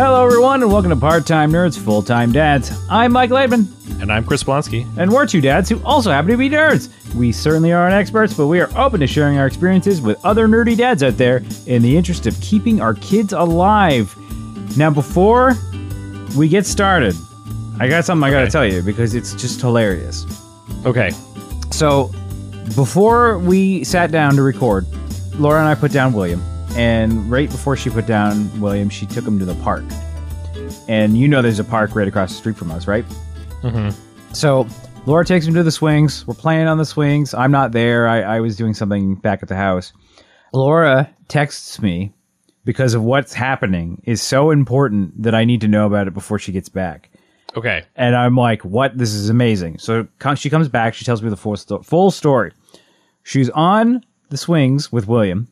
Hello, everyone, and welcome to Part Time Nerds, Full Time Dads. I'm Mike Laidman, And I'm Chris Blonsky. and we're two dads who also happen to be nerds. We certainly aren't experts, but we are open to sharing our experiences with other nerdy dads out there in the interest of keeping our kids alive. Now, before we get started, I got something I got to Okay. tell you because it's just hilarious. Okay. So, before we sat down to record, Laura and I put down William, and right before she put down William, she took him to the park. And you know, there's a park right across the street from us, right? Mhm. So, Laura takes him to the swings. We're playing on the swings. I'm not there. I, I was doing something back at the house. Laura texts me because of what's happening is so important that I need to know about it before she gets back. Okay. And I'm like, what? This is amazing. So she comes back. She tells me the full, sto- full story. She's on the swings with William.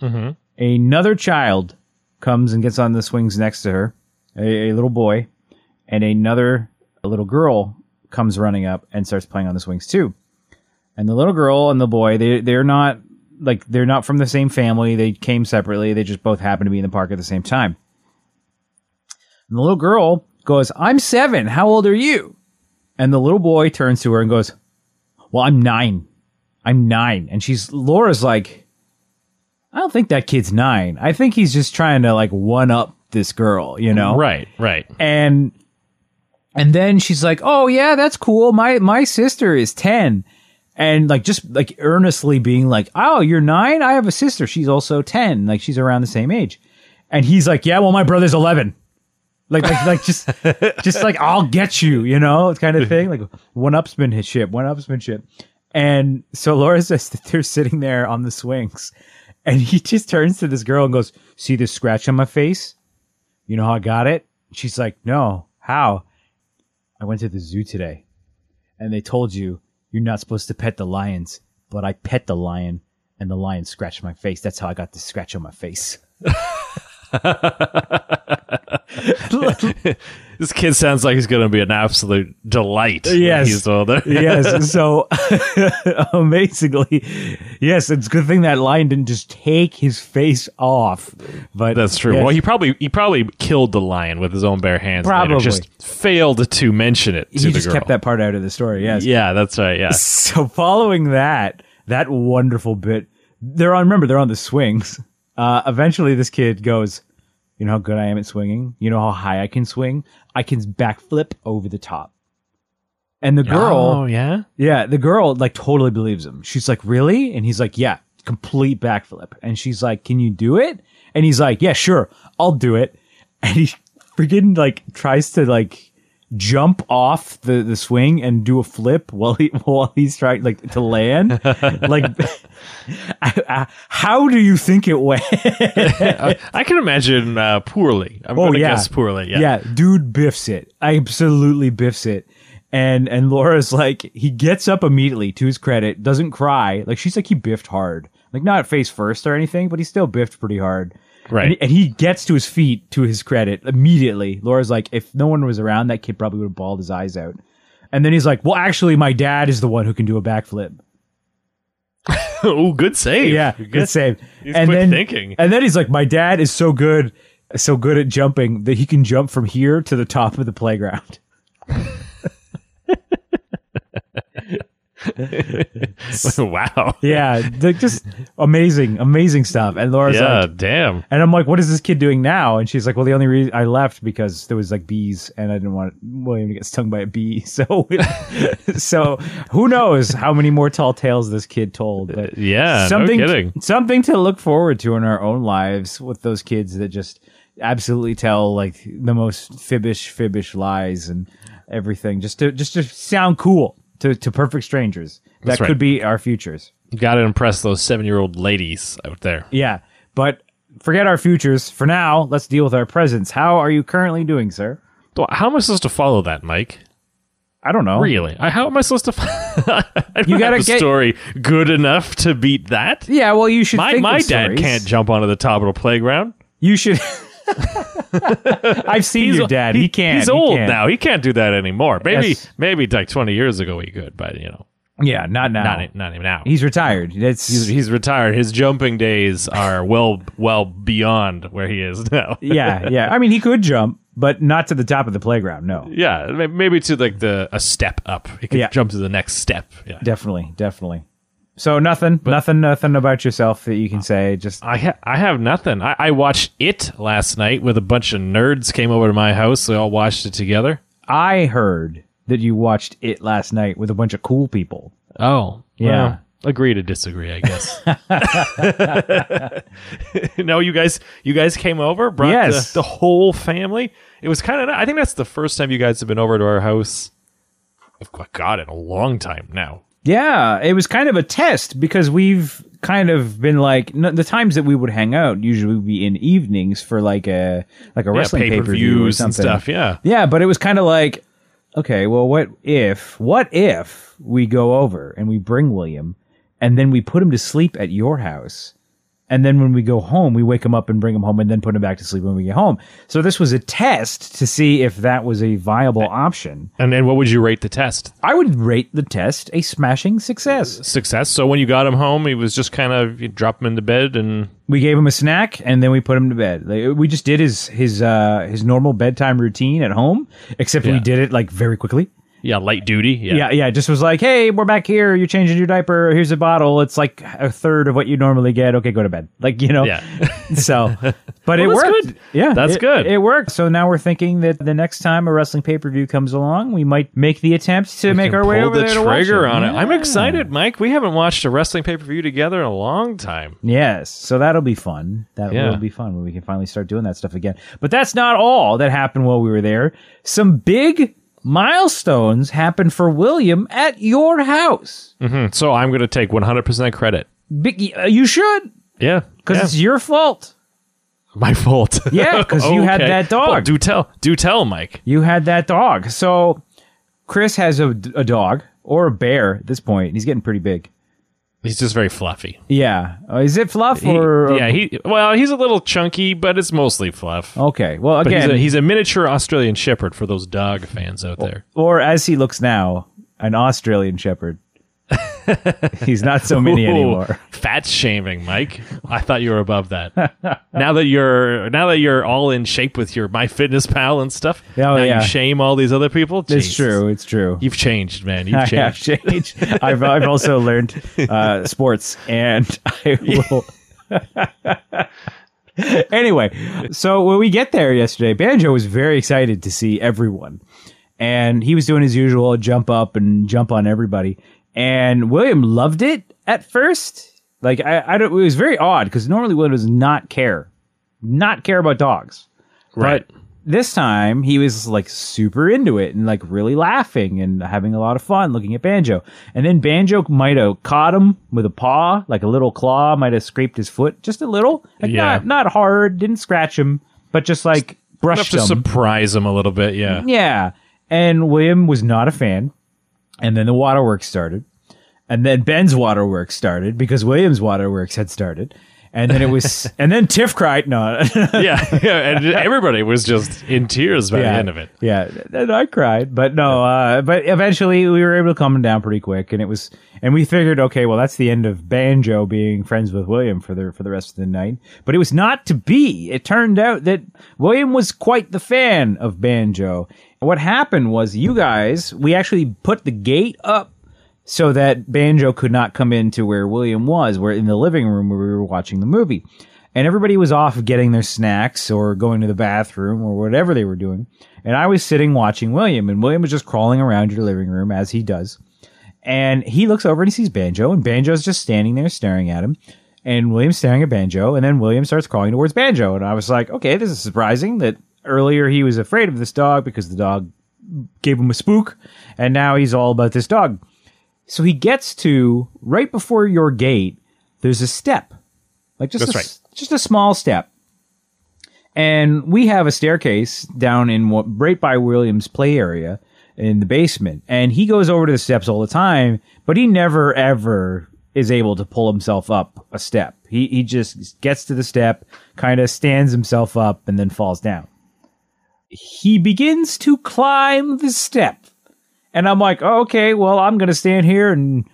Mm-hmm. Another child comes and gets on the swings next to her, a, a little boy, and another little girl comes running up and starts playing on the swings too. And the little girl and the boy, they they're not like they're not from the same family. They came separately. They just both happen to be in the park at the same time. And the little girl goes, "I'm seven. How old are you?" And the little boy turns to her and goes, "Well, I'm nine. I'm nine. And she's Laura's like, "I don't think that kid's nine. I think he's just trying to like one up this girl, you know?" Right. Right. and and then she's like, "Oh yeah, that's cool. My my sister is 10." And like just like earnestly being like, "Oh, you're 9? I have a sister. She's also 10. Like she's around the same age." And he's like, "Yeah, well my brother's 11." Like like like just just like I'll get you, you know, kind of thing. Like one upsmanship, one upsmanship. And so Laura says that they're sitting there on the swings, and he just turns to this girl and goes, "See this scratch on my face? You know how I got it?" She's like, "No, how?" I went to the zoo today, and they told you you're not supposed to pet the lions, but I pet the lion, and the lion scratched my face. That's how I got the scratch on my face. This kid sounds like he's going to be an absolute delight. when Yes. He's older. yes. So amazingly, yes, it's a good thing that lion didn't just take his face off. But That's true. yes, Well, he probably he probably killed the lion with his own bare hands. later, Probably. just failed to mention it to he just girl. kept that part out of the story. Yes. Yeah, that's right. Yeah. So following that, that wonderful bit, they're on. Remember, they're on the swings. Uh, eventually, this kid goes, "You know how good I am at swinging. You know how high I can swing. I can backflip over the top." And the girl, Oh yeah. yeah, the girl like totally believes him. She's like, "Really?" And he's like, "Yeah, complete backflip." And she's like, "Can you do it?" And he's like, "Yeah, sure, I'll do it." And he freaking like tries to like jump off the the swing and do a flip while he while he's trying like to land. like, I- I- how do you think it went? I can imagine uh, poorly. I'm Oh going to yeah, guess poorly. Yeah. yeah, dude biffs it. Absolutely biffs it. And and Laura's like, he gets up immediately to his credit, doesn't cry. Like she's like he biffed hard, like not face first or anything, but he still biffed pretty hard. Right. And he, and he gets to his feet to his credit immediately. Laura's like, if no one was around, that kid probably would have bawled his eyes out. And then he's like, well, actually, my dad is the one who can do a backflip. oh, good save. Yeah, good save. He's and quick then, thinking. And then he's like, my dad is so good, so good at jumping that he can jump from here to the top of the playground. wow. Yeah, the, just amazing, amazing stuff. And Laura's Yeah. like, damn. and I'm like, what is this kid doing now? And she's like, well, the only reason I left because there was like bees, and I didn't want William to get stung by a bee. So, so who knows how many more tall tales this kid told? But Yeah. something, no kidding. something to look forward to in our own lives with those kids that just absolutely tell like the most fibbish, fibbish lies and everything, just to just to sound cool to to perfect strangers. That's that right. could be our futures. You got to impress those seven-year-old ladies out there. Yeah, but forget our futures. For now, let's deal with our presents. How are you currently doing, sir? How am I supposed to follow that, Mike? I don't know. Really? I, how am I supposed to? Fo- You have a get- story good enough to beat that. Yeah, well, you should. My think my dad stories. can't jump onto the top of the playground. You should. I've seen your dad. He, can't. He's He old can't. now. He can't do that anymore. Maybe Yes. maybe like twenty years ago he could, but you know. Yeah, not now. Not not even now. He's retired. That's He's, he's retired. His jumping days are well well beyond where he is now. yeah, yeah. I mean, he could jump, but not to the top of the playground. No, yeah, maybe to like the a step up. He could Yeah. jump to the next step. Yeah. definitely, definitely. So nothing, nothing, nothing about yourself that you can say. Just I ha- I have nothing. I-, I watched it last night with a bunch of nerds came over to my house. We all watched it together. I heard that you watched it last night with a bunch of cool people. Oh, Yeah. well, agree to disagree, I guess. no, you guys, you guys came over, brought Yes. the, the whole family. It was kind of. I think that's the first time you guys have been over to our house. God, in a long time now. Yeah, it was kind of a test because we've kind of been like n- the times that we would hang out usually would be in evenings for like a like a wrestling pay pay per view or something. stuff. Yeah, Yeah, but it was kind of like, okay, well, what if, what if we go over and we bring William and then we put him to sleep at your house? And then when we go home, we wake him up and bring him home and then put him back to sleep when we get home. So this was a test to see if that was a viable option. and then what would you rate the test? I would rate the test a smashing success. Success. So when you got him home, he was just kind of you drop him into bed and We gave him a snack and then we put him to bed. Like, we just did his his uh, his normal bedtime routine at home, except we did it like very quickly. Yeah, light duty. Yeah, Yeah, yeah. Just was like, hey, we're back here. You're changing your diaper. Here's a bottle. It's like a third of what you normally get. Okay, go to bed. Like you know. Yeah. so, but it Well, that's worked. good. Yeah, That's it- good. It worked. So now we're thinking that the next time a wrestling pay per view comes along, we might make the attempt to make our way pull over the there to watch trigger it. on it. I'm excited, Mike. We haven't watched a wrestling pay per view together in a long time. Yes, so that'll be fun. That Yeah. will be fun when we can finally start doing that stuff again. But that's not all that happened while we were there. Some big milestones happened for William at your house. Hmm, So I'm going to take 100% credit. Big, uh, you should. Yeah, because yeah. it's your fault. my fault. Yeah, 'cause you had that dog. Well, do tell, do tell, Mike. You had that dog. So Chris has a, a dog or a bear at this point. He's getting pretty big. He's just very fluffy. Yeah. Uh, is it fluff He- or? yeah, he well, he's a little chunky, but it's mostly fluff. Okay. Well, But again, he's a, he's a miniature Australian Shepherd for those dog fans out there. or as he looks now, an Australian Shepherd. He's not so many Ooh, anymore. Fat shaming, Mike. I thought you were above that. now that you're now that you're all in shape with your My Fitness Pal and stuff, Oh, now yeah. you shame all these other people. It's true. It's true. You've changed, man. You've I have changed. changed. I've, I've also learned uh, sports, and I will. anyway, so when we get there yesterday, Banjo was very excited to see everyone, and he was doing his usual jump up and jump on everybody. And William loved it at first. Like I, I don't. It was very odd because normally William does not care, not care about dogs. Right. But this time he was like super into it and like really laughing and having a lot of fun looking at Banjo. And then Banjo might have caught him with a paw, like a little claw, might have scraped his foot just a little. Like Yeah. not not hard, didn't scratch him, but just like Enough brushed to him. surprise him a little bit. Yeah. Yeah. And William was not a fan. And then the waterworks started. And then Ben's waterworks started because William's waterworks had started. And then it was, and then Tiff cried. No, yeah, yeah, and everybody was just in tears by yeah, the end of it. Yeah, and I cried, but no. Uh, but eventually, we were able to calm him down pretty quick, and it was, and we figured, okay, well, that's the end of Banjo being friends with William for the for the rest of the night. But it was not to be. It turned out that William was quite the fan of Banjo. What happened was, you guys, we actually put the gate up so that Banjo could not come into where William was, where in the living room where we were watching the movie. And everybody was off getting their snacks or going to the bathroom or whatever they were doing. And I was sitting watching William, and William was just crawling around your living room as he does. And he looks over and he sees Banjo, and Banjo's just standing there staring at him. And William's staring at Banjo, and then William starts crawling towards Banjo. And I was like, okay, this is surprising that earlier he was afraid of this dog because the dog gave him a spook, and now he's all about this dog. So he gets to right before your gate. There's a step, like just That's a, right. just a small step, and we have a staircase down in what right by William's play area in the basement. And he goes over to the steps all the time, but he never ever is able to pull himself up a step. He he just gets to the step, kind of stands himself up, and then falls down. He begins to climb the step And I'm like, oh, okay, well, I'm going to stand here and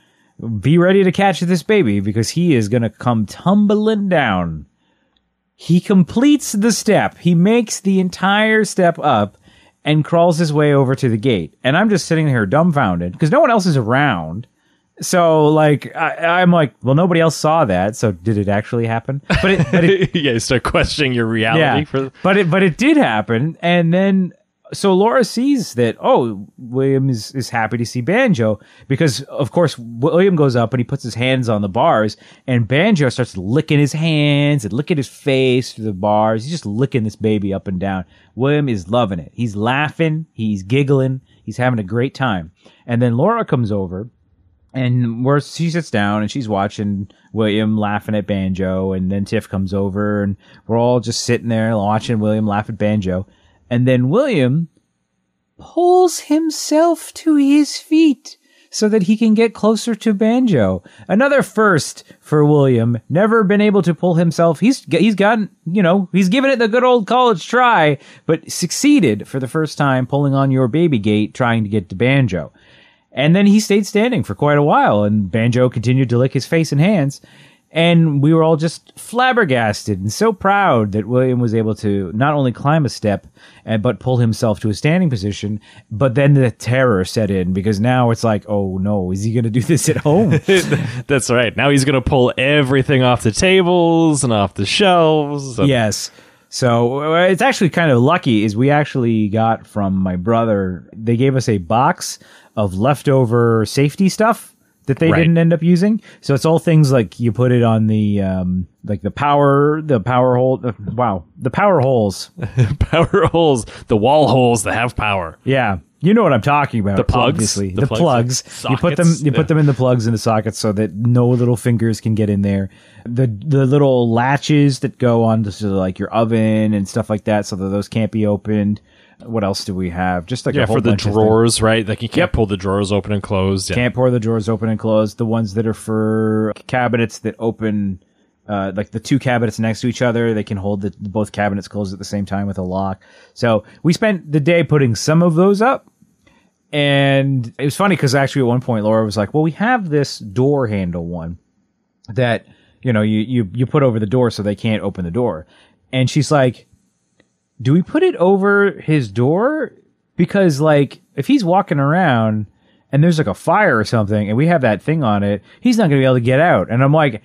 be ready to catch this baby because he is going to come tumbling down. He completes the step. He makes the entire step up and crawls his way over to the gate. And I'm just sitting here dumbfounded because no one else is around. So like I, I'm like, well, nobody else saw that. So did it actually happen? But it, but it yeah, you start questioning your reality yeah, for but it but it did happen, and then so Laura sees that oh William is is happy to see Banjo because of course William goes up and he puts his hands on the bars and Banjo starts licking his hands and licking his face through the bars. He's just licking this baby up and down. William is loving it. He's laughing, he's giggling, he's having a great time. And then Laura comes over and where she sits down and she's watching William laughing at Banjo, and then Tiff comes over and we're all just sitting there watching William laugh at Banjo, and then William pulls himself to his feet so that he can get closer to Banjo. Another first for William. Never been able to pull himself. He's he's gotten, you know, he's given it the good old college try, but succeeded for the first time pulling on your baby gate trying to get to Banjo. And then he stayed standing for quite a while, and Banjo continued to lick his face and hands. And we were all just flabbergasted and so proud that William was able to not only climb a step, uh, but pull himself to a standing position. But then the terror set in because now it's like, oh no, is he going to do this at home? That's right. Now he's going to pull everything off the tables and off the shelves. and- yes. So uh, it's actually kind of lucky is we actually got from my brother. They gave us a box of leftover safety stuff that they Right. didn't end up using. So it's all things like you put it on the um like the power the power hole. Uh, wow, the power holes. power holes, the wall holes that have power. Yeah. You know what I'm talking about. The plugs? obviously. The The, plugs? plugs. You put them. You Yeah. put them in the plugs in the sockets so that no little fingers can get in there. The the little latches that go on to like your oven and stuff like that, so that those can't be opened. What else do we have? Just like Yeah, for the drawers, right? Like you can't Yep. pull the drawers open and close. Yeah. Can't pour the drawers open and close. The ones that are for cabinets that open, uh, like the two cabinets next to each other, they can hold the both cabinets closed at the same time with a lock. So we spent the day putting some of those up. And it was funny because actually at one point Laura was like, well, we have this door handle one that, you know, you, you, you put over the door so they can't open the door. And she's like, do we put it over his door? Because like if he's walking around and there's like a fire or something and we have that thing on it, he's not to be able to get out. And I'm like,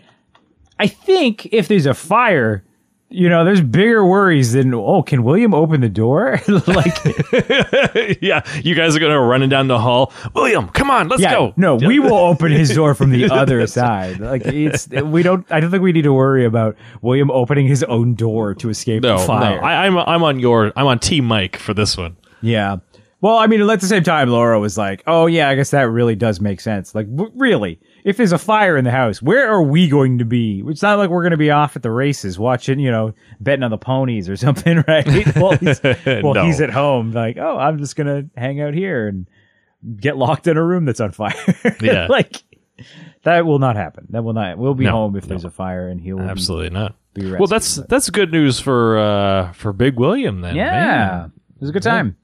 I think if there's a fire, you know, there's bigger worries than, oh, can William open the door? like, yeah, you guys are gonna running down the hall. William, come on, let's yeah, go. no, we will open his door from the other side. Like it's, we don't, I don't think we need to worry about William opening his own door to escape no, the fire. no. I, I'm I'm on your I'm on Team Mike for this one. Yeah. Well, I mean, at the same time, Laura was like, "Oh yeah, I guess that really does make sense." Like, w- really, if there's a fire in the house, where are we going to be? It's not like we're going to be off at the races watching, you know, betting on the ponies or something, right? Well, he's, well, No. he's at home, like, oh, I'm just going to hang out here and get locked in a room that's on fire. Yeah. like that will not happen. That will not. We'll be No, home if no. there's a fire, and he'll be- Absolutely not. be Well, that's but- that's good news for uh for Big William then. yeah. Man. It was a good time.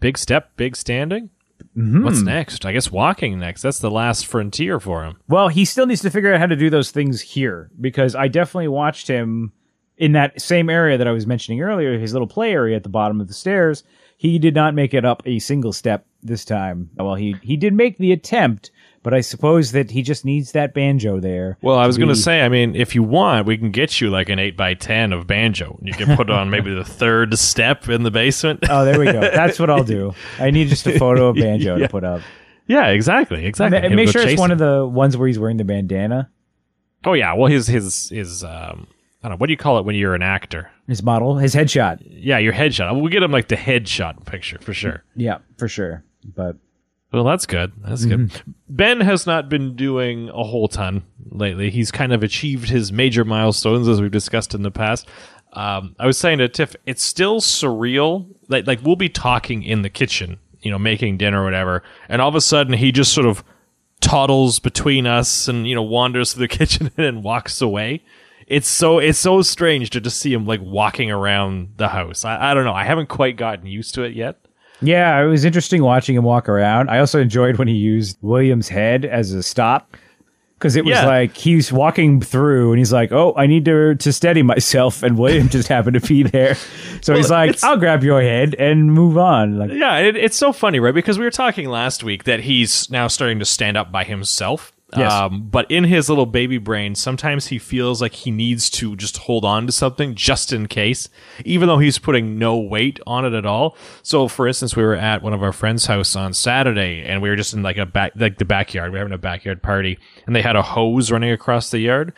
Big step, big standing. Mm-hmm. What's next? I guess walking next. That's the last frontier for him. Well, he still needs to figure out how to do those things here because I definitely watched him in that same area that I was mentioning earlier, his little play area at the bottom of the stairs. He did not make it up a single step this time. Well, he he did make the attempt, but I suppose that he just needs that banjo there. Well, I was going to say, I mean, if you want, we can get you like an 8 by 10 of banjo. You can put on maybe the third step in the basement. Oh, there we go. That's what I'll do. I need just a photo of banjo Yeah. to put up. yeah, exactly. Exactly. And Him make sure it's one of the ones where he's wearing the bandana. Oh, yeah. Well, his, his, his, um, I don't know. What do you call it when you're an actor? His model, his headshot. Yeah, your headshot. We'll get him like the headshot picture for sure. Yeah, for sure. But Well, that's good. That's good. Ben has not been doing a whole ton lately. He's kind of achieved his major milestones as we've discussed in the past. Um, I was saying to Tiff, it's still surreal. Like, like we'll be talking in the kitchen, you know, making dinner or whatever, and all of a sudden he just sort of toddles between us and you know wanders through the kitchen and then walks away. It's so it's so strange to just see him like walking around the house. I, I don't know. I haven't quite gotten used to it yet. Yeah, it was interesting watching him walk around. I also enjoyed when he used William's head as a stop because it was Yeah. like he's walking through and he's like, "Oh, I need to to steady myself," and William just happened to be there, so he's like, "I'll grab your head and move on." Like, Yeah, it, it's so funny, right? Because we were talking last week that he's now starting to stand up by himself. Yes. Um, but in his little baby brain, sometimes he feels like he needs to just hold on to something just in case, even though he's putting no weight on it at all. So, for instance, we were at one of our friends' house on Saturday, and we were just in like a back, like the backyard. We were having a backyard party, and they had a hose running across the yard.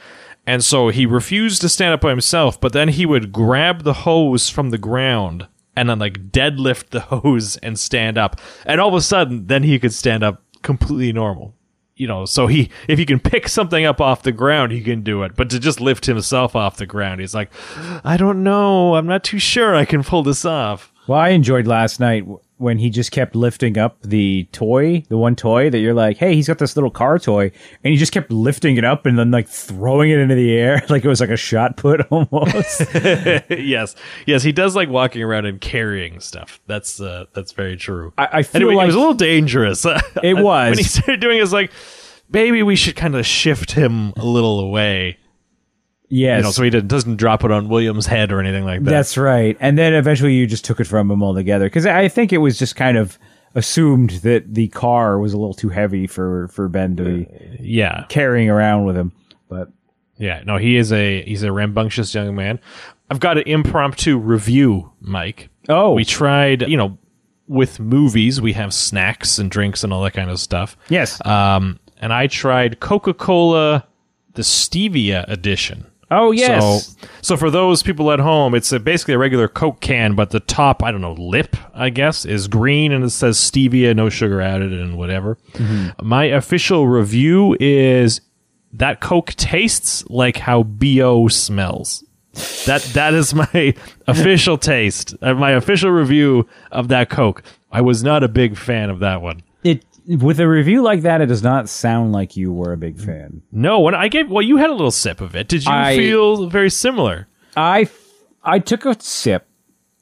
And so he refused to stand up by himself, but then he would grab the hose from the ground and then like deadlift the hose and stand up. And all of a sudden, then he could stand up completely normal. You know, so he if he can pick something up off the ground, he can do it. But to just lift himself off the ground, he's like, I don't know, I'm not too sure I can pull this off. Well, I enjoyed last night when he just kept lifting up the toy, the one toy that you're like, "Hey, he's got this little car toy," and he just kept lifting it up and then like throwing it into the air like it was like a shot put almost. yes, yes, he does like walking around and carrying stuff. That's uh, that's very true. I, I feel Anyway, like it was a little dangerous. It was. when he started doing. it, It's like maybe we should kind of shift him a little away, yes, you know, so he didn't- doesn't drop it on William's head or anything like that. That's right. And then eventually you just took it from him altogether. Because I think it was just kind of assumed that the car was a little too heavy for, for Ben to be yeah, carrying around with him. But yeah. No, he is a he's a rambunctious young man. I've got an impromptu review, Mike. oh, We tried, you know, with movies we have snacks and drinks and all that kind of stuff. yes. Um, and I tried Coca Cola, the Stevia edition. Oh, yes. So, so for those people at home, it's a, basically a regular Coke can, but the top, I don't know, lip, I guess, is green and it says stevia, no sugar added, and whatever. My official review is that Coke tastes like how BO smells. That that is my official taste, uh, my official review of that Coke. I was not a big fan of that one. It with a review like that, it does not sound like you were a big fan. No, when I gave, well, you had a little sip of it. Did you I- feel very similar? I, I took a sip,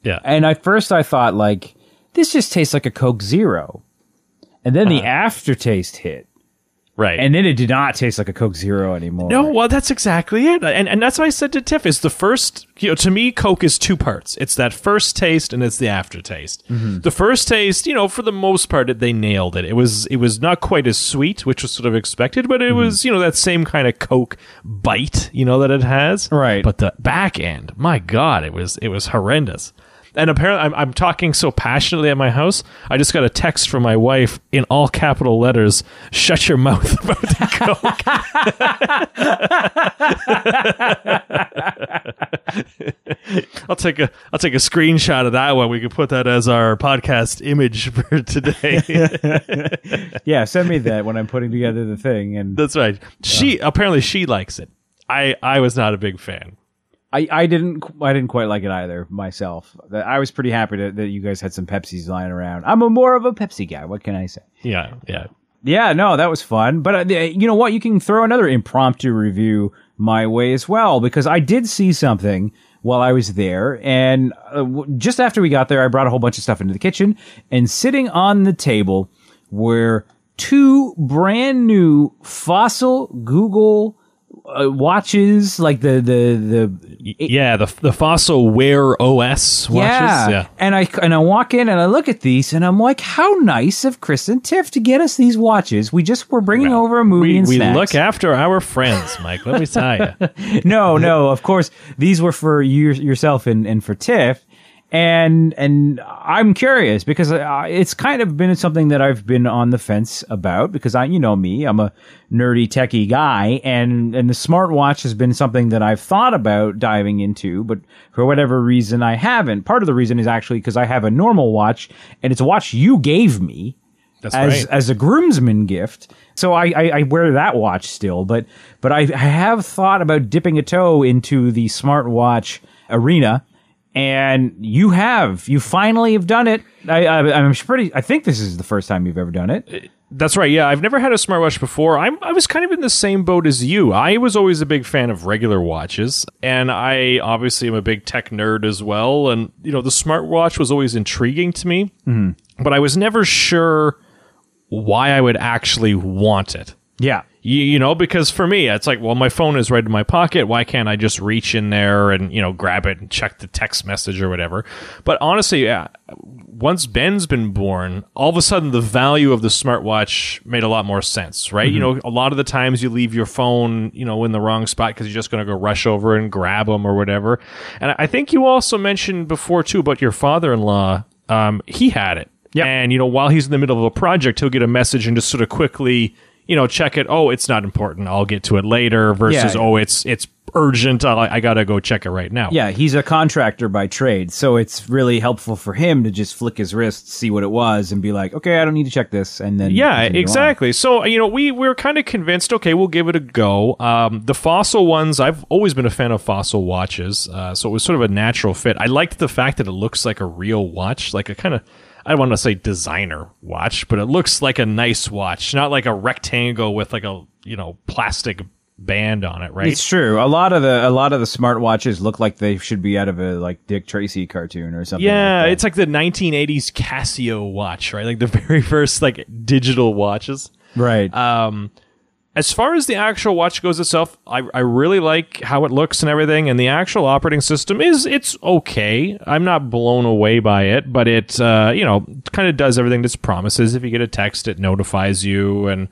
Yeah. and at first I thought, like, this just tastes like a Coke Zero. And then the uh-huh. aftertaste hit. Right. And then it did not taste like a Coke Zero anymore. No, well, that's exactly it, and and that's what I said to Tiff. Is the first, you know, to me, Coke is two parts. It's that first taste and it's the aftertaste. Mm-hmm. The first taste, you know, for the most part, it, they nailed it. It was it was not quite as sweet, which was sort of expected, but it mm-hmm. was you know that same kind of Coke bite, you know, that it has. Right. But the back end, my God, it was it was horrendous. And apparently, I'm, I'm talking so passionately at my house. I just got a text from my wife in all capital letters: "Shut your mouth about the Coke." I'll take a I'll take a screenshot of that one. We can put that as our podcast image for today. Yeah, send me that when I'm putting together the thing. And That's right. She apparently she likes it. I I was not a big fan. I, I didn't I didn't quite like it either myself. I was pretty happy to, that you guys had some Pepsis lying around. I'm a more of a Pepsi guy. What can I say? Yeah, yeah. Yeah, no, that was fun. But uh, you know what? You can throw another impromptu review my way as well because I did see something while I was there, and uh, w- just after we got there, I brought a whole bunch of stuff into the kitchen, and sitting on the table were two brand new fossil Google uh, watches, like the the the Yeah, the the fossil Wear OS watches. yeah. Yeah. And I and I walk in and I look at these and I'm like, how nice of Chris and Tiff to get us these watches. We just were bringing over a movie We, and we look after our friends, Mike. Let me tell you. no, no, of course these were for you yourself and, and for Tiff. And and I'm curious because uh, it's kind of been something that I've been on the fence about because I you know me I'm a nerdy techie guy and and the smartwatch has been something that I've thought about diving into but for whatever reason I haven't. Part of the reason is actually because I have a normal watch and it's a watch you gave me That's as right. as a groomsman gift. So I, I, I wear that watch still, but but I, I have thought about dipping a toe into the smartwatch arena, and you have you finally have done it. I, I I'm pretty. I think this is the first time you've ever done it. Uh, that's right. Yeah, I've never had a smartwatch before. I'm, I was kind of in the same boat as you. I was always a big fan of regular watches, and I obviously am a big tech nerd as well. And you know, the smartwatch was always intriguing to me, mm-hmm. but I was never sure why I would actually want it. Yeah. You, you know, because for me, it's like, well, my phone is right in my pocket. Why can't I just reach in there and, you know, grab it and check the text message or whatever? But honestly, yeah, once Ben's been born, all of a sudden the value of the smartwatch made a lot more sense, right? You know, a lot of the times you leave your phone, you know, in the wrong spot because you're just going to go rush over and grab them or whatever. And I think you also mentioned before too about your father-in-law. Um, he had it. Yep. And, you know, while he's in the middle of a project, he'll get a message and just sort of quickly, you know, check it. Oh, it's not important. I'll get to it later versus, Yeah. oh, it's, it's urgent. I, I got to go check it right now. Yeah, he's a contractor by trade, so it's really helpful for him to just flick his wrist, see what it was, and be like, "Okay, I don't need to check this," and then Yeah, continue on. exactly. So you know, we we are kind of convinced. Okay, we'll give it a go. Um, the fossil ones, I've always been a fan of fossil watches, uh, so it was sort of a natural fit. I liked the fact that it looks like a real watch, like a kind of. I don't want to say designer watch, but it looks like a nice watch, not like a rectangle with like a you know plastic band on it, right? It's true. A lot of the a lot of the smartwatches look like they should be out of a like Dick Tracy cartoon or something. yeah, like it's like the 1980s Casio watch, right? Like the very first like digital watches. right. Um, as far as the actual watch goes itself, I, I really like how it looks and everything, and the actual operating system is it's okay. I'm not blown away by it, but it uh, you know kind of does everything that it promises. If you get a text, it notifies you, and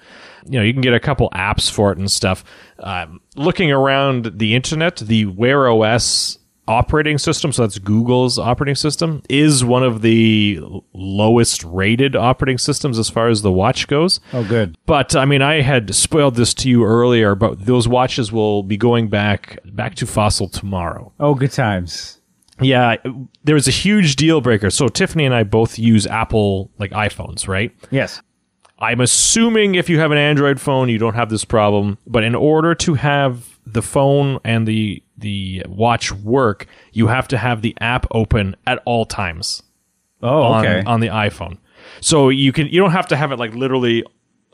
you know you can get a couple apps for it and stuff. Um, looking around the internet, the Wear OS operating system, so that's Google's operating system, is one of the lowest rated operating systems as far as the watch goes. oh, good. But I mean, I had spoiled this to you earlier, but those watches will be going back back to Fossil tomorrow. Oh, good times. Yeah, there was a huge deal breaker. So Tiffany and I both use Apple like iPhones, right? Yes. I'm assuming if you have an Android phone, you don't have this problem. But in order to have the phone and the the watch work, you have to have the app open at all times Oh, on, okay. on the iPhone. So you can you don't have to have it like literally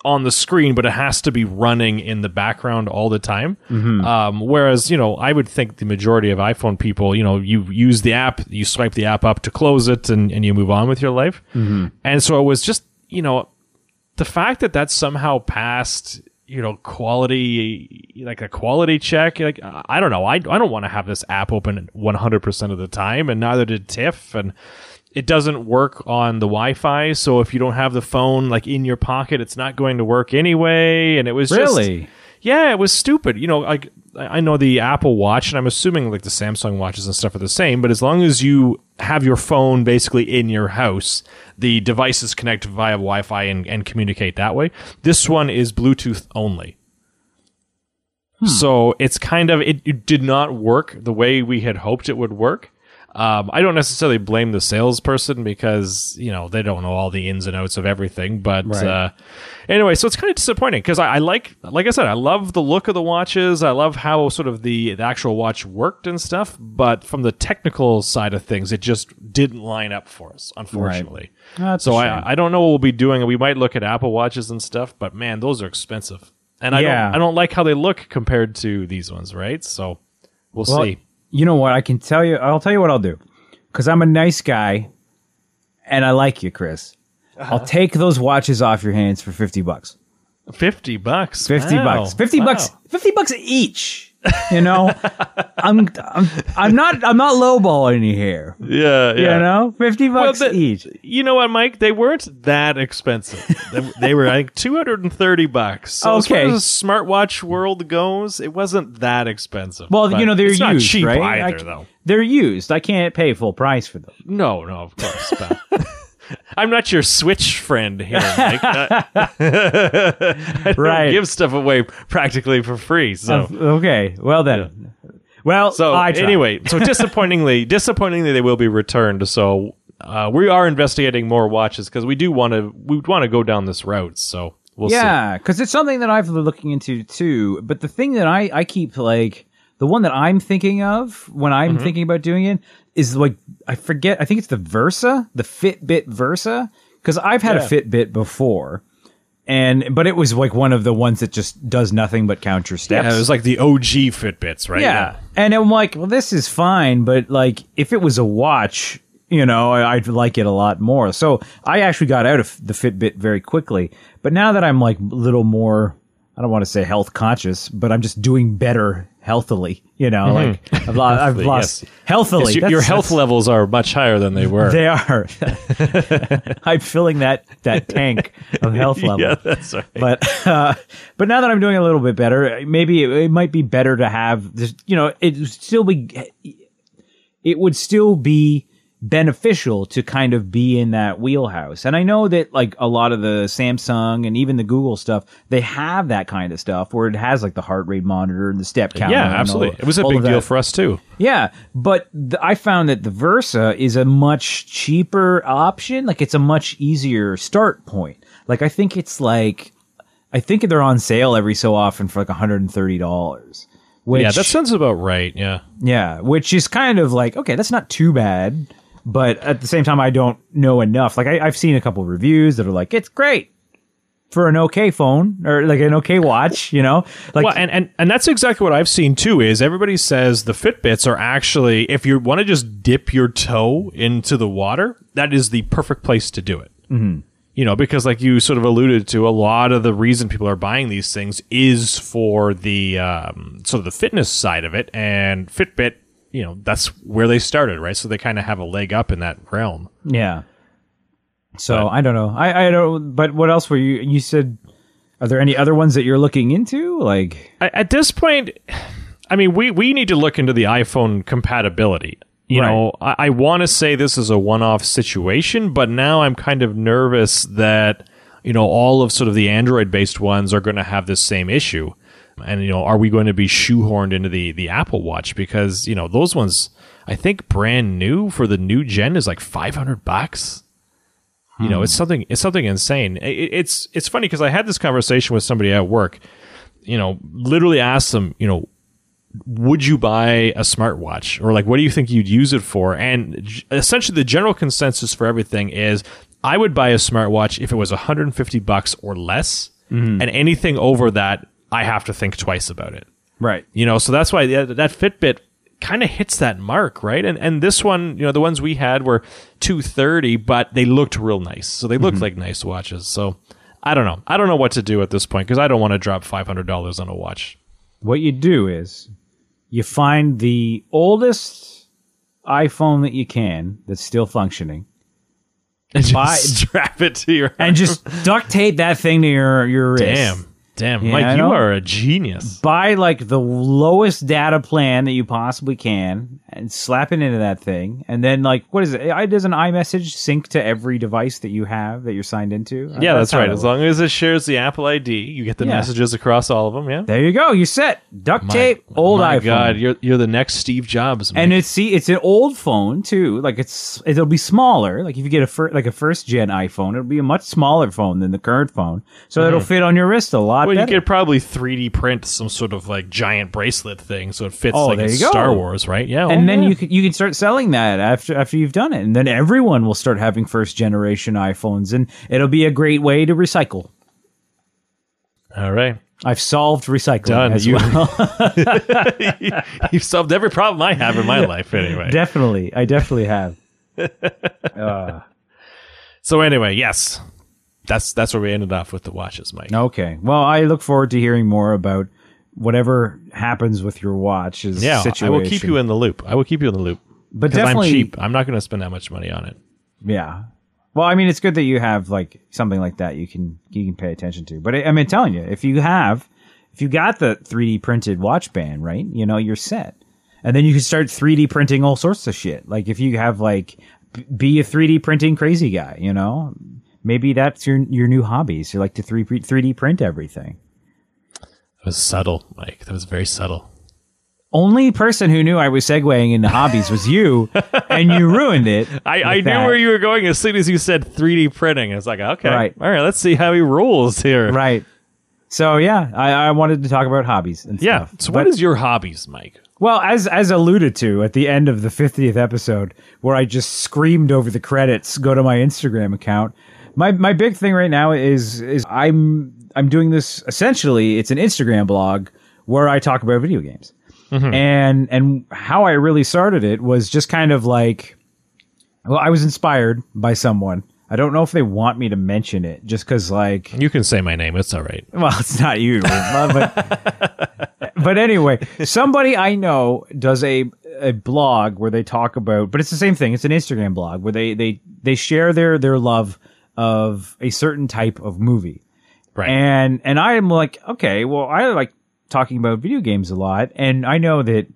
on the screen, but it has to be running in the background all the time. Um, whereas you know, I would think the majority of iPhone people, you know, you use the app, you swipe the app up to close it, and, and you move on with your life. And so it was just you know the fact that that somehow passed you know quality like a quality check like i don't know i, I don't want to have this app open 100% of the time and neither did tiff and it doesn't work on the wi-fi so if you don't have the phone like in your pocket it's not going to work anyway and it was just Really? Yeah, it was stupid. You know, like I know the Apple Watch, and I'm assuming like the Samsung watches and stuff are the same. But as long as you have your phone basically in your house, the devices connect via Wi-Fi and, and communicate that way. This one is Bluetooth only. Hmm. So it's kind of it, it did not work the way we had hoped it would work. Um, I don't necessarily blame the salesperson because you know they don't know all the ins and outs of everything. But Right. uh, anyway, so it's kind of disappointing because I, I like, like I said, I love the look of the watches. I love how sort of the, the actual watch worked and stuff. But from the technical side of things, it just didn't line up for us, unfortunately. That's So. I, I don't know what we'll be doing. We might look at Apple watches and stuff, but man, those are expensive, and I Yeah. don't I don't like how they look compared to these ones, right? So we'll Well, see. You know what? I can tell you. I'll tell you what I'll do, because I'm a nice guy, and I like you, Chris. Uh-huh. I'll take those watches off your hands for fifty bucks. Fifty bucks. Fifty Wow. bucks. Fifty Wow. bucks. Fifty bucks each. You know, I'm, I'm I'm not I'm not lowballing you here. Yeah, yeah. You know, fifty bucks the- each. You know what, Mike? They weren't that expensive. they, they were like two hundred and thirty bucks. So as far Okay. as the smartwatch world goes, it wasn't that expensive. Well, you know they're it's not used, cheap right? Either, c- though. They're used. I can't pay full price for them. No, no, of course. I'm not your Switch friend here, Mike. I, I Right. give stuff away practically for free. So, Okay. Well then. Well, so I anyway, so disappointingly, disappointingly, they will be returned. So uh, we are investigating more watches because we do want to. We want to go down this route. So we'll see. yeah, because it's something that I've been looking into too. But the thing that I I keep like the one that I'm thinking of when I'm Mm-hmm. thinking about doing it is like I forget. I think it's the Versa, the Fitbit Versa, because I've had Yeah. a Fitbit before, and but it was like one of the ones that just does nothing but count your steps. Yeah, it was like the OG Fitbits, right? Yeah. And I'm like, well, this is fine, but like, if it was a watch, you know, I'd like it a lot more. So I actually got out of the Fitbit very quickly. But now that I'm like a little more, I don't want to say health conscious, but I'm just doing better healthily. You know, like I've, lo- I've lost yes. healthily. Yes, your health levels are much higher than they were. They are. I'm filling that that tank of health level yeah, that's right. but uh, but now that I'm doing a little bit better, maybe it, it might be better to have this. You know, it still be it would still be beneficial to kind of be in that wheelhouse. And I know that like a lot of the Samsung and even the Google stuff, they have that kind of stuff where it has like the heart rate monitor and the step count. yeah, and all- absolutely. It was a big deal for us too. Yeah, but th- I found that the Versa is a much cheaper option. Like it's a much easier start point. Like I think it's like I think they're on sale every so often for like $130. Which, yeah, that sounds about right. Yeah. yeah, which is kind of like okay, that's not too bad, but at the same time, I don't know enough. Like I, I've seen a couple of reviews that are like it's great for an okay phone or like an okay watch, you know, like well, and, and and that's exactly what I've seen too. Is everybody says the Fitbits are actually, if you want to just dip your toe into the water, that is the perfect place to do it. Mm-hmm. You know, because like you sort of alluded to, a lot of the reason people are buying these things is for the um, sort of the fitness side of it, and Fitbit, you know, that's where they started, right? So they kind of have a leg up in that realm. Yeah. So But- I don't know. I I don't. But what else were you? You said, are there any other ones that you're looking into? Like, at this point, I mean, we, we need to look into the iPhone compatibility. You Right. know, I, I want to say this is a one off situation, but now I'm kind of nervous that, you know, all of sort of the Android based ones are going to have this same issue. And, you know, are we going to be shoehorned into the, the Apple Watch? Because, you know, those ones, I think brand new for the new gen is like 500 bucks. You know, it's hmm. something it's something insane. It, it's it's funny because I had this conversation with somebody at work. You know, literally asked them, you know, would you buy a smartwatch or like what do you think you'd use it for? And essentially, the general consensus for everything is I would buy a smartwatch if it was 150 bucks or less, mm-hmm. and anything over that, I have to think twice about it. right? You know, so that's why that, that Fitbit kind of hits that mark, right? And and this one, you know, the ones we had were 230, but they looked real nice. So they looked mm-hmm. like nice watches. So I don't know. I don't know what to do at this point because I don't want to drop $500 on a watch. What you do is you find the oldest iPhone that you can that's still functioning, And just Buy- strap it to your and just duct tape that thing to your your wrist. damn. Damn, Yeah, Mike, you are a genius. buy like the lowest data plan that you possibly can and slap it into that thing and then like what is it I- does an iMessage sync to every device that you have that you're signed into Yeah, that's, how right. As long as it shares the Apple ID, you get the Yeah. messages across all of them. Yeah. there you go you're set duct My- tape old my iPhone God, you're you're the next Steve Jobs. Mike. and it's see it's an old phone too like it's it'll be smaller like if you get a fir- like a first gen iPhone it'll be a much smaller phone than the current phone so it'll fit on your wrist a lot Mm-hmm. Well, you could probably 3D print some sort of like giant bracelet thing, so it fits Oh, like there in you go. Star Wars, right? Yeah, and oh, then yeah. you can you can start selling that after after you've done it, and then everyone will start having first generation iPhones, and it'll be a great way to recycle. all right, I've solved recycling Done. as You- well. you've solved every problem I have in my life, anyway. definitely, I definitely have. so anyway, yes, that's that's where we ended off with the watches, Mike. Okay, well, I look forward to hearing more about whatever happens with your watch's Yeah, situation. I will keep you in the loop. I will keep you in the loop but because I'm definitely, cheap. I'm not going to spend that much money on it. Yeah. Well, I mean, it's good that you have like something like that you can you can pay attention to. But I, I mean, telling you, if you have, if you got the 3D printed watch band, right? You know, you're set, and then you can start 3D printing all sorts of shit. Like if you have like b- be a 3D printing crazy guy, you know, maybe that's your your new hobbies. You like to 3 3D print everything. Was subtle, Mike. That was very subtle. Only person who knew I was segueing into hobbies was you, and you ruined it. I, I knew that. where you were going as soon as you said 3D printing. I was like, okay, Right. all right, let's see how he rules here. Right. So yeah, I, I wanted to talk about hobbies and Yeah. stuff. So, But- what is your hobbies, Mike? Well, as as alluded to at the end of the 50th episode, where I just screamed over the credits, go to my Instagram account. My my big thing right now is is I'm I'm doing this essentially. It's an Instagram blog where I talk about video games, mm-hmm. and and how I really started it was just kind of like, well, I was inspired by someone. I don't know if they want me to mention it, just because like You can say my name. It's all right. well, it's not you, but but anyway, somebody I know does a a blog where they talk about, but it's the same thing. It's an Instagram blog where they they they share their their love of a certain type of movie, Right. and and I am like, okay, well, I like talking about video games a lot, and I know that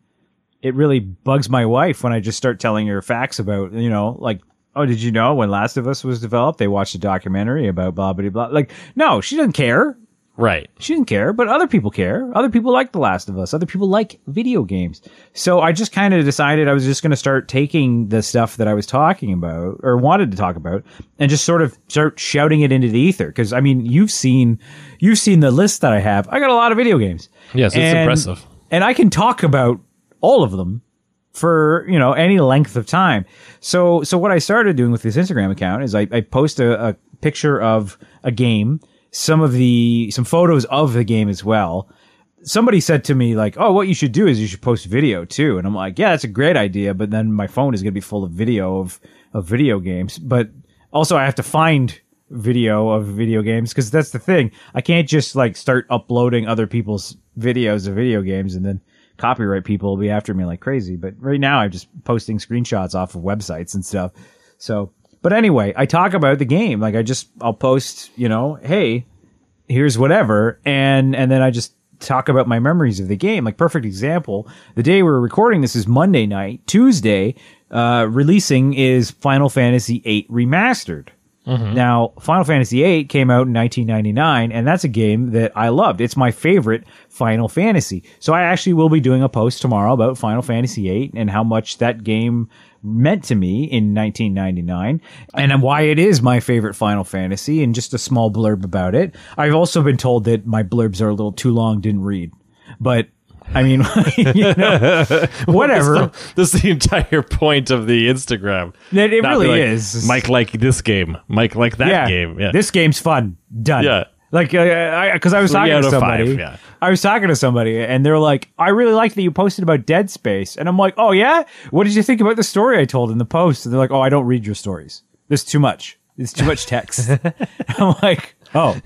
it really bugs my wife when I just start telling her facts about, you know, like, oh, did you know when Last of Us was developed, they watched a documentary about blah blah blah. Like, no, she doesn't care. Right. She didn't care, but other people care. Other people like The Last of Us. Other people like video games. So I just kind of decided I was just going to start taking the stuff that I was talking about or wanted to talk about and just sort of start shouting it into the ether. Cause I mean, you've seen, you've seen the list that I have. I got a lot of video games. Yes, it's And- impressive. And I can talk about all of them for, you know, any length of time. So, so what I started doing with this Instagram account is I, I post a, a picture of a game, some of the, some photos of the game as well. Somebody said to me like, "Oh, what you should do is you should post video too." And I'm like, "Yeah, that's a great idea, but then my phone is going to be full of video of of video games, but also I have to find video of video games because that's the thing. I can't just like start uploading other people's videos of video games and then copyright people will be after me like crazy. But right now I'm just posting screenshots off of websites and stuff. So, but anyway, I talk about the game. Like I just, I'll post, you know, hey, here's whatever. And, and then I just talk about my memories of the game. Like perfect example. The day we're recording this is Monday night. Tuesday, uh, releasing is Final Fantasy VIII Remastered. Mm-hmm. Now, Final Fantasy VIII came out in 1999, and that's a game that I loved. It's my favorite Final Fantasy. So I actually will be doing a post tomorrow about Final Fantasy VIII and how much that game meant to me in 1999 and mm-hmm. why it is my favorite Final Fantasy and just a small blurb about it. I've also been told that my blurbs are a little too long, didn't read. But I mean, you know, whatever. This is the entire point of the Instagram. It- it really like, is. Mike like this game. Mike like that yeah, game. Yeah. This game's fun. Done. Yeah. Like, uh, because I, 'cause I was Three talking to somebody. five, yeah. I was talking to somebody, and they're like, "I really like that you posted about Dead Space," and I'm like, "Oh yeah, what did you think about the story I told in the post?" And they're like, "Oh, I don't read your stories. There's too much. There's too much text." I'm like, "Oh,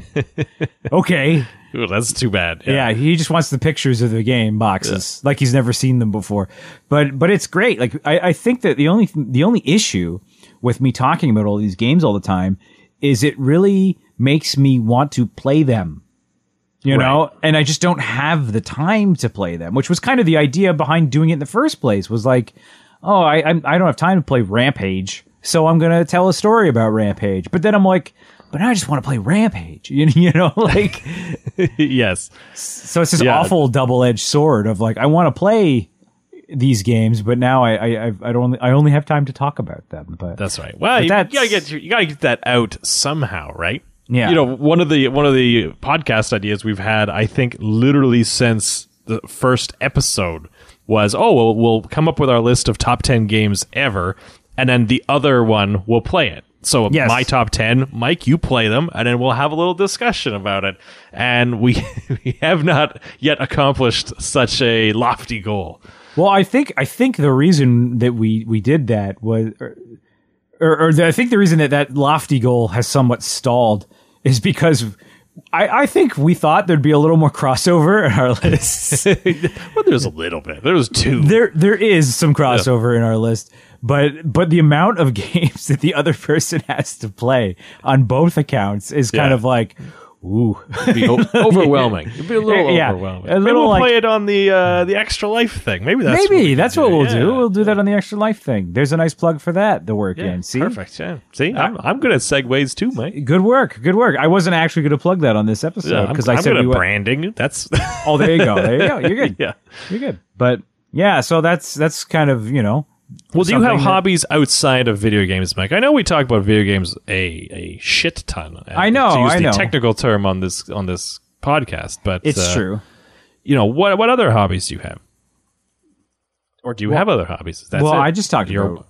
okay." Ooh, that's too bad. Yeah, he just wants the pictures of the game boxes, like he's never seen them before. But but it's great. Like I, I think that the only the only issue with me talking about all these games all the time is it really makes me want to play them. You know, and I just don't have the time to play them, which was kind of the idea behind doing it in the first place. Was like, oh, I I'm, I don't have time to play Rampage, so I'm gonna tell a story about Rampage. But then I'm like, but now I just want to play Rampage. You you know, like. yes. So it's this Yeah. awful double-edged sword of like I want to play these games, but now I I I, I don't I only have time to talk about them. But That's right. Well, you, that's- you gotta get you gotta get that out somehow, right? Yeah. You know, one of the one of the podcast ideas we've had, I think, literally since the first episode was, oh, well, we'll come up with our list of top ten games ever, and then the other one will play it. So Yes. my top ten, Mike, you play them, and then we'll have a little discussion about it. And we we have not yet accomplished such a lofty goal. well, I think I think the reason that we we did that was. Or, or, or the, I think the reason that that lofty goal has somewhat stalled is because I, I think we thought there'd be a little more crossover in our list. Well, there's a little bit. There was two. there there is some crossover in our list, but but the amount of games that the other person has to play on both accounts is kind of like, ooh. be overwhelming. It'd be a little Yeah, overwhelming. a Maybe we'll like- play it on the uh, the extra life thing. Maybe that's what we Maybe can that's what we'll Yeah. do. We'll do that on the extra life thing. There's a nice plug for that. The work Yeah, in. See, perfect. Yeah. See, I'm, I'm good at segues too, mate. good work, good work. I wasn't actually going to plug that on this episode I'm, because I I'm said good we at went- branding. That's Oh, there you go. There you go. You're good. yeah. You're good. But yeah, so that's that's kind of you know. Well, do you have that- hobbies outside of video games, Mike? I know we talk about video games a a shit ton. I know, To use I the know. technical term on this on this podcast, but It's uh, true. You know what? What other hobbies do you have? Or do you have other hobbies? That's well, it? I just talked Your- about.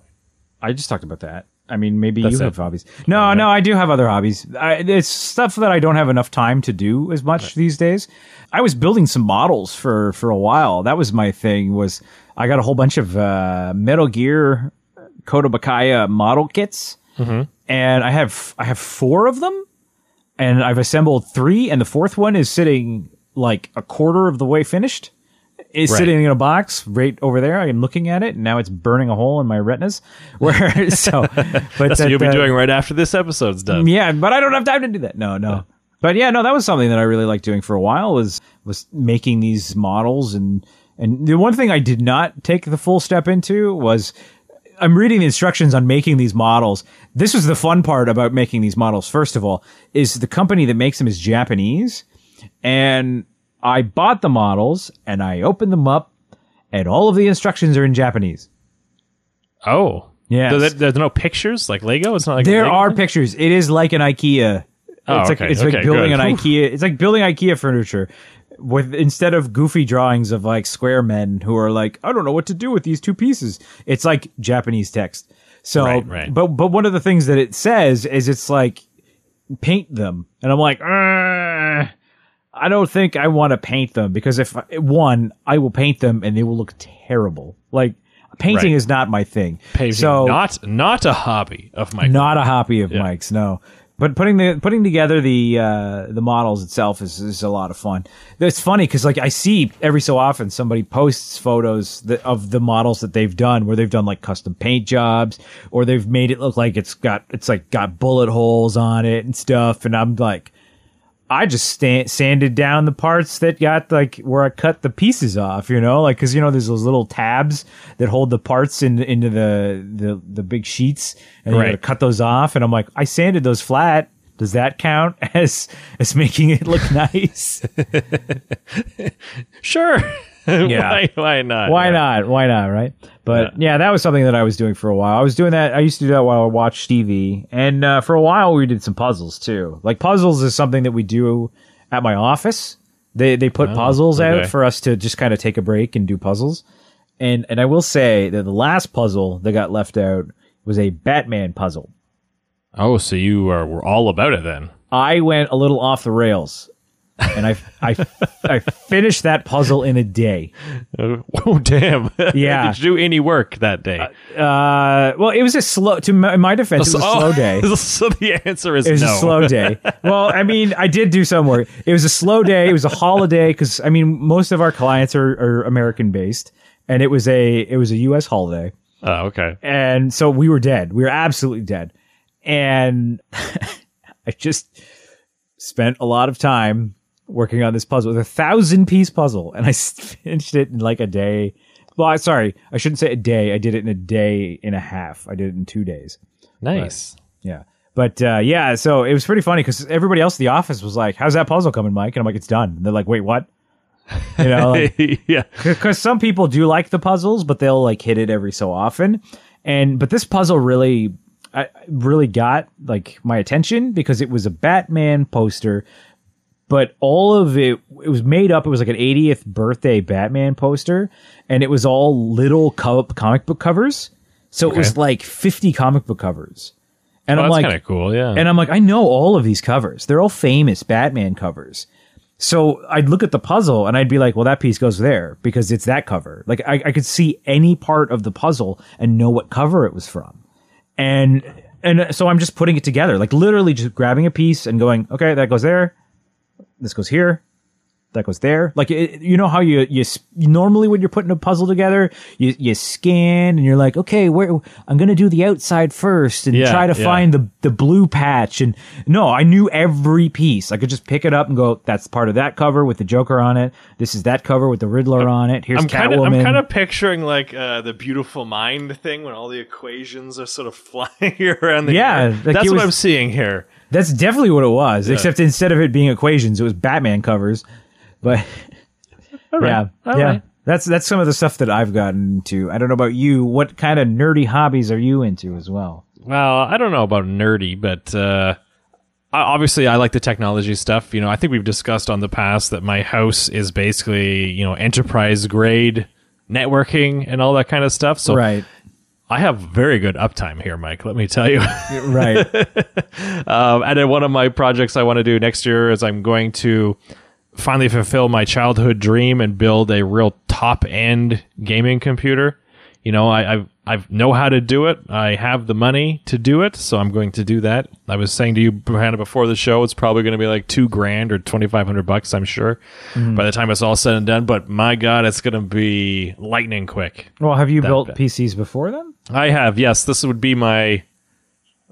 I just talked about that. I mean, maybe That's you it. have hobbies. No, no, I do have other hobbies. I, it's stuff that I don't have enough time to do as much these days. I was building some models for for a while. That was my thing. Was I got a whole bunch of uh, Metal Gear Kotobukiya model kits, and I have I have four of them, and I've assembled three, and the fourth one is sitting like a quarter of the way finished. It's Right. sitting in a box right over there. I'm looking at it, and now it's burning a hole in my retinas. Where so, but That's what that, you'll be uh, doing right after this episode's done. yeah, but I don't have time to do that. No, no. But yeah, no, that was something that I really liked doing for a while was was making these models and and the one thing I did not take the full step into was I'm reading the instructions on making these models. This was the fun part about making these models. First of all, is the company that makes them is Japanese, and I bought the models and I opened them up, and all of the instructions are in Japanese. Oh. yeah. There- there's no pictures like Lego. It's not like There are thing? pictures. It is like an IKEA. Oh, it's like okay, it's like building good. an IKEA. It's like building IKEA furniture with instead of goofy drawings of like square men who are like, I don't know what to do with these two pieces. It's like Japanese text. So, Right, right. but but one of the things that it says is it's like paint them, and I'm like, "Uh, I don't think I want to paint them because if one, I will paint them and they will look terrible. Like painting Right. is not my thing. Painting, so not not a hobby of mine. not a hobby of Mike's, no. But putting the putting together the uh, the models itself is, is a lot of fun. It's funny because like I see every so often somebody posts photos that, of the models that they've done where they've done like custom paint jobs or they've made it look like it's got it's like got bullet holes on it and stuff. And I'm like, I just sanded down the parts that got like where I cut the pieces off, you know, like because you know there's those little tabs that hold the parts in, into the the the big sheets, and you Right. gotta cut those off. And I'm like, I sanded those flat. Does that count as as making it look nice? Sure. Yeah. why, why not? Why Yeah. not? Why not? Right? But yeah. that was something that I was doing for a while. I was doing that. I used to do that while I watched TV, and uh, for a while we did some puzzles too. Like puzzles is something that we do at my office. They they put puzzles okay. out for us to just kind of take a break and do puzzles. And and I will say that the last puzzle that got left out was a Batman puzzle. Oh, so you are were all about it then? I went a little off the rails, and I I I finished that puzzle in a day. Oh, damn! Yeah. Did you do any work that day? Uh, well, it was a slow. To my, my defense, it was a Oh, slow day. so the answer is It was no. a slow day. Well, I mean, I did do some work. It was a slow day. It was a holiday because I mean, most of our clients are, are American based, and it was a it was a U.S. holiday, Oh, okay. and so we were dead. We were absolutely dead, and I just spent a lot of time working on this puzzle. A thousand piece puzzle, and I finished it in like a day. Well, I- sorry, I shouldn't say a day. I did it in a day and a half. I did it in two days. Nice. Yeah. But uh, yeah, so it was pretty funny because everybody else in the office was like, "How's that puzzle coming, Mike?" And I'm like, "It's done." And they're like, "Wait, what?" You know, yeah. because some people do like the puzzles, but they'll like hit it every so often. And but this puzzle really, I really got like my attention because it was a Batman poster, but all of it it was made up. It was like an 80th birthday Batman poster, and it was all little co- comic book covers. So it was like 50 comic book covers. And Oh, I'm like, cool. Yeah. and I'm like, I know all of these covers. They're all famous Batman covers. So I'd look at the puzzle and I'd be like, well, that piece goes there because it's that cover. Like I, I could see any part of the puzzle and know what cover it was from. And, and so I'm just putting it together, like literally just grabbing a piece and going, okay, that goes there. This goes here. That goes there. Like it, you know how you you normally when you're putting a puzzle together, you you scan and you're like, okay, where I'm gonna do the outside first and Yeah, try to yeah. find the the blue patch. And no, I knew every piece. I could just pick it up and go, that's part of that cover with the Joker on it. This is that cover with the Riddler on it. Here's I'm Catwoman. I'm kind of picturing like uh, the beautiful mind thing when all the equations are sort of flying around the Yeah, like That's it what I'm seeing here. That's definitely what it was. Except instead of it being equations, it was Batman covers. But yeah, All yeah. right. That's that's some of the stuff that I've gotten into. I don't know about you. What kind of nerdy hobbies are you into as well? Well, I don't know about nerdy, but uh, obviously I like the technology stuff. You know, I think we've discussed on the past that my house is basically you know enterprise grade networking and all that kind of stuff. So Right. I have very good uptime here, Mike. Let me tell you. right. um, and then one of my projects I want to do next year is I'm going to finally fulfill my childhood dream and build a real top end gaming computer. You know, I, I've I know how to do it. I have the money to do it, so I'm going to do that. I was saying to you, Hannah, before the show, it's probably going to be like two grand or twenty five hundred bucks. I'm sure by the time it's all said and done. But my God, it's going to be lightning quick. Well, have you built bad. PCs before then? I have, yes. This would be my.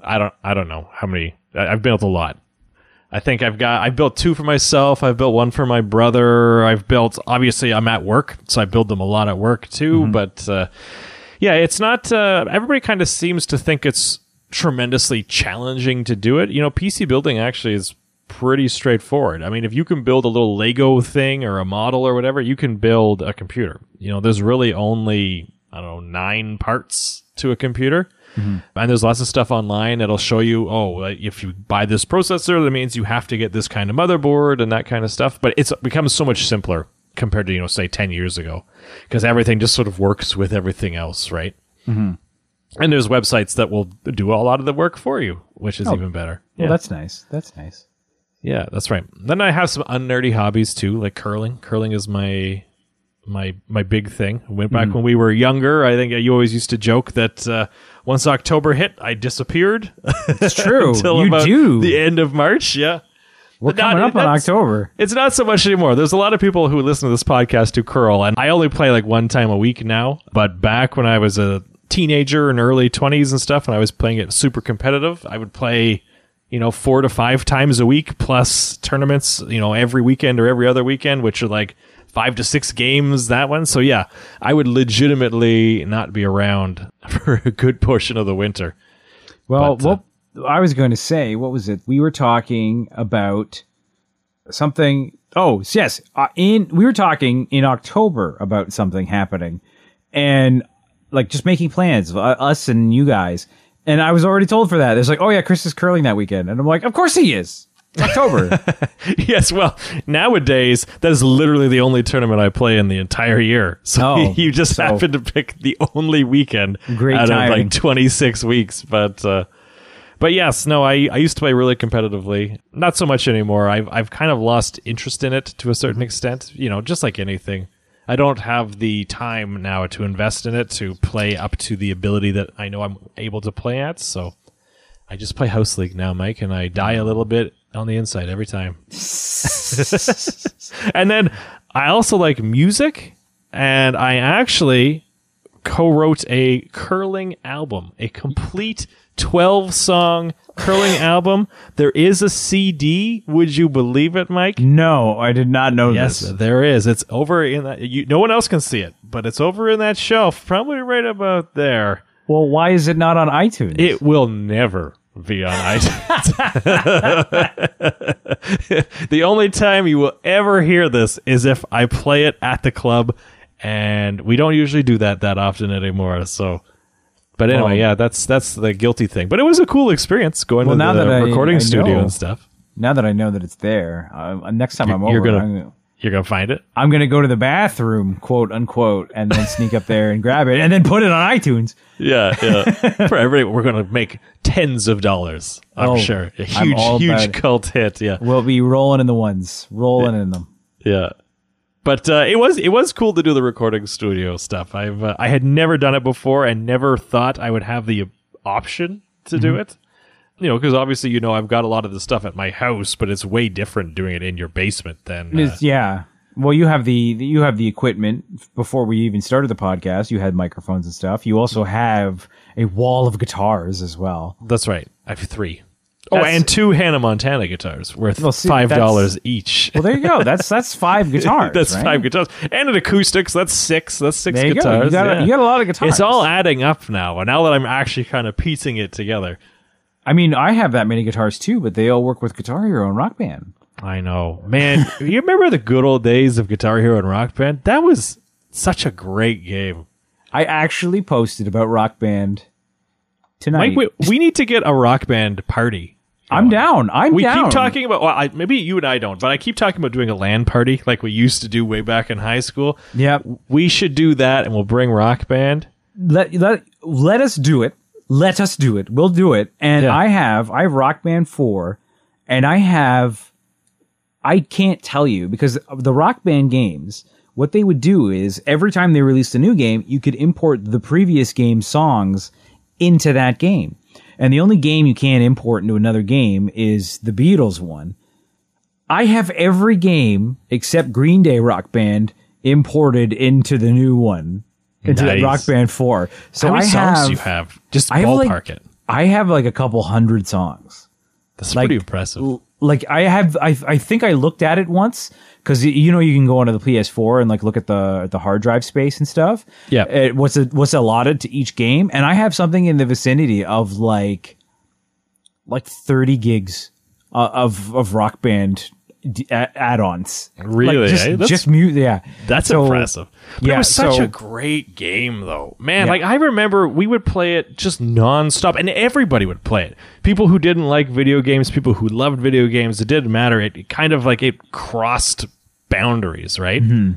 I don't. I don't know how many. I, I've built a lot. I think I've got. I built two for myself. I've built one for my brother. I've built. Obviously, I'm at work, so I build them a lot at work too. But uh, yeah, it's not. Uh, everybody kind of seems to think it's tremendously challenging to do it. You know, PC building actually is pretty straightforward. I mean, if you can build a little Lego thing or a model or whatever, you can build a computer. You know, there's really only I don't know nine parts to a computer. And there's lots of stuff online that'll show you, oh, if you buy this processor, that means you have to get this kind of motherboard and that kind of stuff. But it's becomes so much simpler compared to, you know, say 10 years ago because everything just sort of works with everything else, right? Mm-hmm. And there's websites that will do a lot of the work for you, which is even better. Well, that's nice. That's nice. Yeah, that's right. Then I have some unnerdy hobbies too, like curling. Curling is my my my big thing. Went back when we were younger. I think you always used to joke that uh, once October hit, I disappeared. It's true. until you about do. the end of March. Yeah, We're But not- coming up on October. it's not so much anymore. There's a lot of people who listen to this podcast who curl, and I only play like one time a week now. But back when I was a teenager and early 20s and stuff, and I was playing it super competitive, I would play, you know, four to five times a week plus tournaments, you know, every weekend or every other weekend, which are like five to six games that one. So yeah, I would legitimately not be around for a good portion of the winter. Well, But, uh, what I was going to say, what was it? We were talking about something. Oh, yes. Uh, in we were talking in October about something happening, and like just making plans, uh, us and you guys. And I was already told for that. It's like, oh yeah, Chris is curling that weekend, and I'm like, of course he is. October. yes, well, nowadays that is literally the only tournament I play in the entire year. So Oh, you just so- happen to pick the only weekend Great out timing. of like 26 weeks, but uh but yes, no, I, I used to play really competitively. Not so much anymore. I've I've kind of lost interest in it to a certain extent. You know, just like anything. I don't have the time now to invest in it to play up to the ability that I know I'm able to play at. So I just play House League now, Mike, and I die a little bit on the inside every time. and then I also like music, and I actually co-wrote a curling album, a complete 12 song curling album. There is a CD. Would you believe it, Mike? no, I did not know Yes, this. there is. It's over in that. You, no one else can see it, but it's over in that shelf, probably right about there. Well, why is it not on iTunes? It will never be on iTunes. the only time you will ever hear this is if I play it at the club, and we don't usually do that that often anymore. So, but anyway, Well- yeah, that's that's the guilty thing. But it was a cool experience going Well, to now the that I- recording I studio know. and stuff. now that I know that it's there, uh, next time I'm over, You're gonna- I'm gonna You're gonna find it. I'm gonna go to the bathroom, quote unquote, and then sneak up there and grab it, and then put it on iTunes. Yeah, yeah. For everybody, we're gonna make tens of dollars. I'm Oh, sure. A huge, huge cult hit. Yeah. We'll be rolling in the ones, rolling in them. Yeah. But uh, it was it was cool to do the recording studio stuff. I've uh, I had never done it before and never thought I would have the option to do it. You know, because obviously you know I've got a lot of the stuff at my house, but it's way different doing it in your basement than uh, yeah. Well, you have the you have the equipment. Before we even started the podcast, you had microphones and stuff. You also have a wall of guitars as well. that's right. I have three. Oh, That's- and two Hannah Montana guitars worth Well, see, five dollars each. Well, there you go. That's that's five guitars. that's right? five guitars and an acoustics. That's six. That's six There you go. guitars. You got, a, you got a lot of guitars. It's all adding up now. And now that I'm actually kind of piecing it together, I mean, I have that many guitars too, but they all work with Guitar Hero and Rock Band. I know, man. you remember the good old days of Guitar Hero and Rock Band? That was such a great game. I actually posted about Rock Band tonight. Mike, we, we need to get a Rock Band party. I'm down. I'm down We down. keep talking about. Well, I, maybe you and I don't, but I keep talking about doing a LAN party like we used to do way back in high school. Yeah, We should do that, and we'll bring Rock Band, let let let us do it. Let us do it. We'll do it. And Yeah. I have I have Rock Band four, and I have I can't tell you because the Rock Band games. What they would do is every time they released a new game, you could import the previous game's songs into that game. And the only game you can't import into another game is the Beatles one. I have every game except Green Day Rock Band imported into the new one, into Nice. Rock Band 4. So How many I songs have, do you have? Just I have ballpark like, it. I have like a couple hundred songs. That's like- pretty impressive. L- Like I have, I, I think I looked at it once because you know you can go onto the PS4 and like look at the the hard drive space and stuff. Yeah. What's a, what's allotted to each game, and I have something in the vicinity of like like thirty gigs uh, of of Rock Band d- add-ons. Really, Like, just eh? That's- just mute. Yeah, That's So- impressive. But yeah, it was such so- a great game, though. Man, Yeah. like I remember we would play it just nonstop, and everybody would play it. People who didn't like video games, people who loved video games, it didn't matter. It, it kind of like it crossed boundaries, right? Mm-hmm.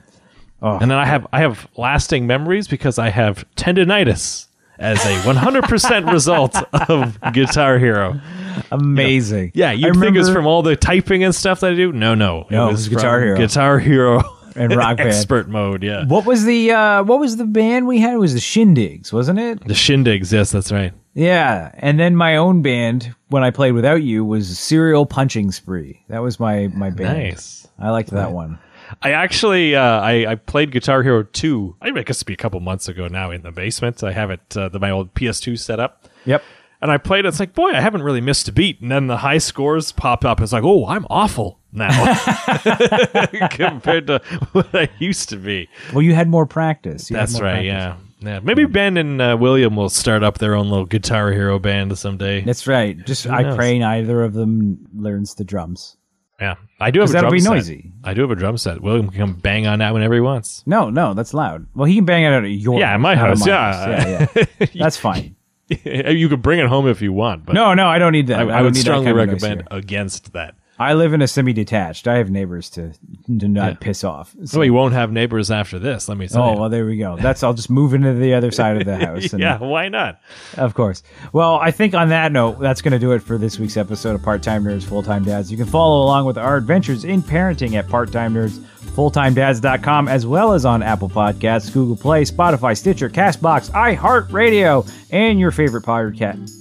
And then I have I have lasting memories because I have tendonitis as a 100% result of Guitar Hero. Amazing. Yeah, you'd I think it's from all the typing and stuff that I do. No, no, No, it was Guitar Hero. Guitar Hero And Rock Band. expert mode. Yeah, What was the uh what was the band we had? It was the Shindigs, wasn't it? the Shindigs. Yes, that's right. Yeah. And then my own band when I played without you was Serial Punching Spree. That was my my band. Nice. I liked that one. I actually uh, I, I played Guitar Hero 2. I guess it'd be a couple months ago now in the basement. I have it uh, the, my old PS2 set up. Yep. And I played it. It's like, boy, I haven't really missed a beat. And then the high scores pop up. It's like, oh, I'm awful now compared to what I used to be. Well, you had more practice. You That's more right. practice. Yeah. Yeah. Maybe Ben and uh, William will start up their own little Guitar Hero band someday. That's right. Just I knows? pray neither of them learns the drums. yeah. I do have a that'll drum be set. noisy. I do have a drum set. William can come bang on that whenever he wants. No, no, that's loud. Well, he can bang it out at your Yeah, at my house, yeah. yeah, yeah. That's fine. you can bring it home if you want, but No, no, I don't need that. I, I, I would strongly kind of noise recommend against that. I live in a semi-detached. I have neighbors to to not piss off. So you won't have neighbors after this. Let me tell Oh you. well, there we go. That's I'll just move into the other side of the house. And, yeah, why not? of course. Well, I think on that note, that's going to do it for this week's episode of Part Time Nerds, Full Time Dads. You can follow along with our adventures in parenting at Part Time Nerds, FullTimeDads.com, as well as on Apple Podcasts, Google Play, Spotify, Stitcher, Castbox, iHeartRadio, and your favorite podcast.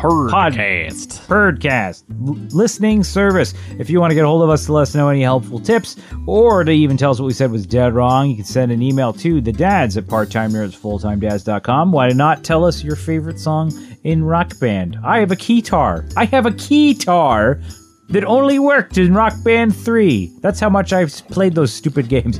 Podcast. Podcast. listening service. If you want to get a hold of us to let us know any helpful tips or to even tell us what we said was dead wrong, you can send an email to the dads at parttimenerdsfulltimedads.com. Why not tell us your favorite song in rock band? I have a keytar. I have a keytar that only worked in Rock Band 3. That's how much I've played those stupid games.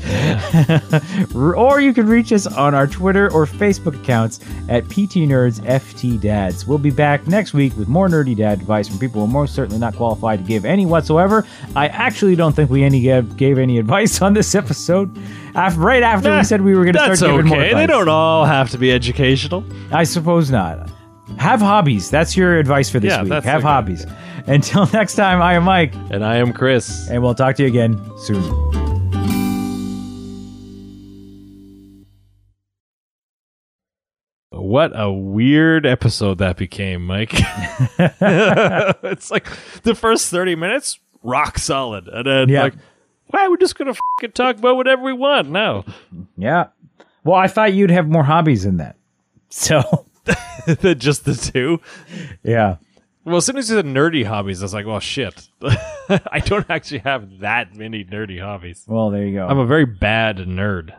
or you can reach us on our Twitter or Facebook accounts at PT Nerds FT Dads. We'll be back next week with more nerdy dad advice from people who are most certainly not qualified to give any whatsoever. I actually don't think we any gave, gave any advice on this episode. Af right after we said we were going to start giving more okay. advice. They don't all have to be educational. I suppose not. Have hobbies. That's your advice for this Yeah, week. Have hobbies. Until next time, I am Mike, And I am Chris. and we'll talk to you again soon. What a weird episode that became, Mike. it's like the first 30 minutes, rock solid. And then, Yeah. like, why we're just going to fucking talk about whatever we want now. Yeah. Well, I thought you'd have more hobbies than that. So, just the two. yeah. Well, as soon as you said nerdy hobbies, I was like, well, shit. I don't actually have that many nerdy hobbies. Well, there you go. I'm a very bad nerd.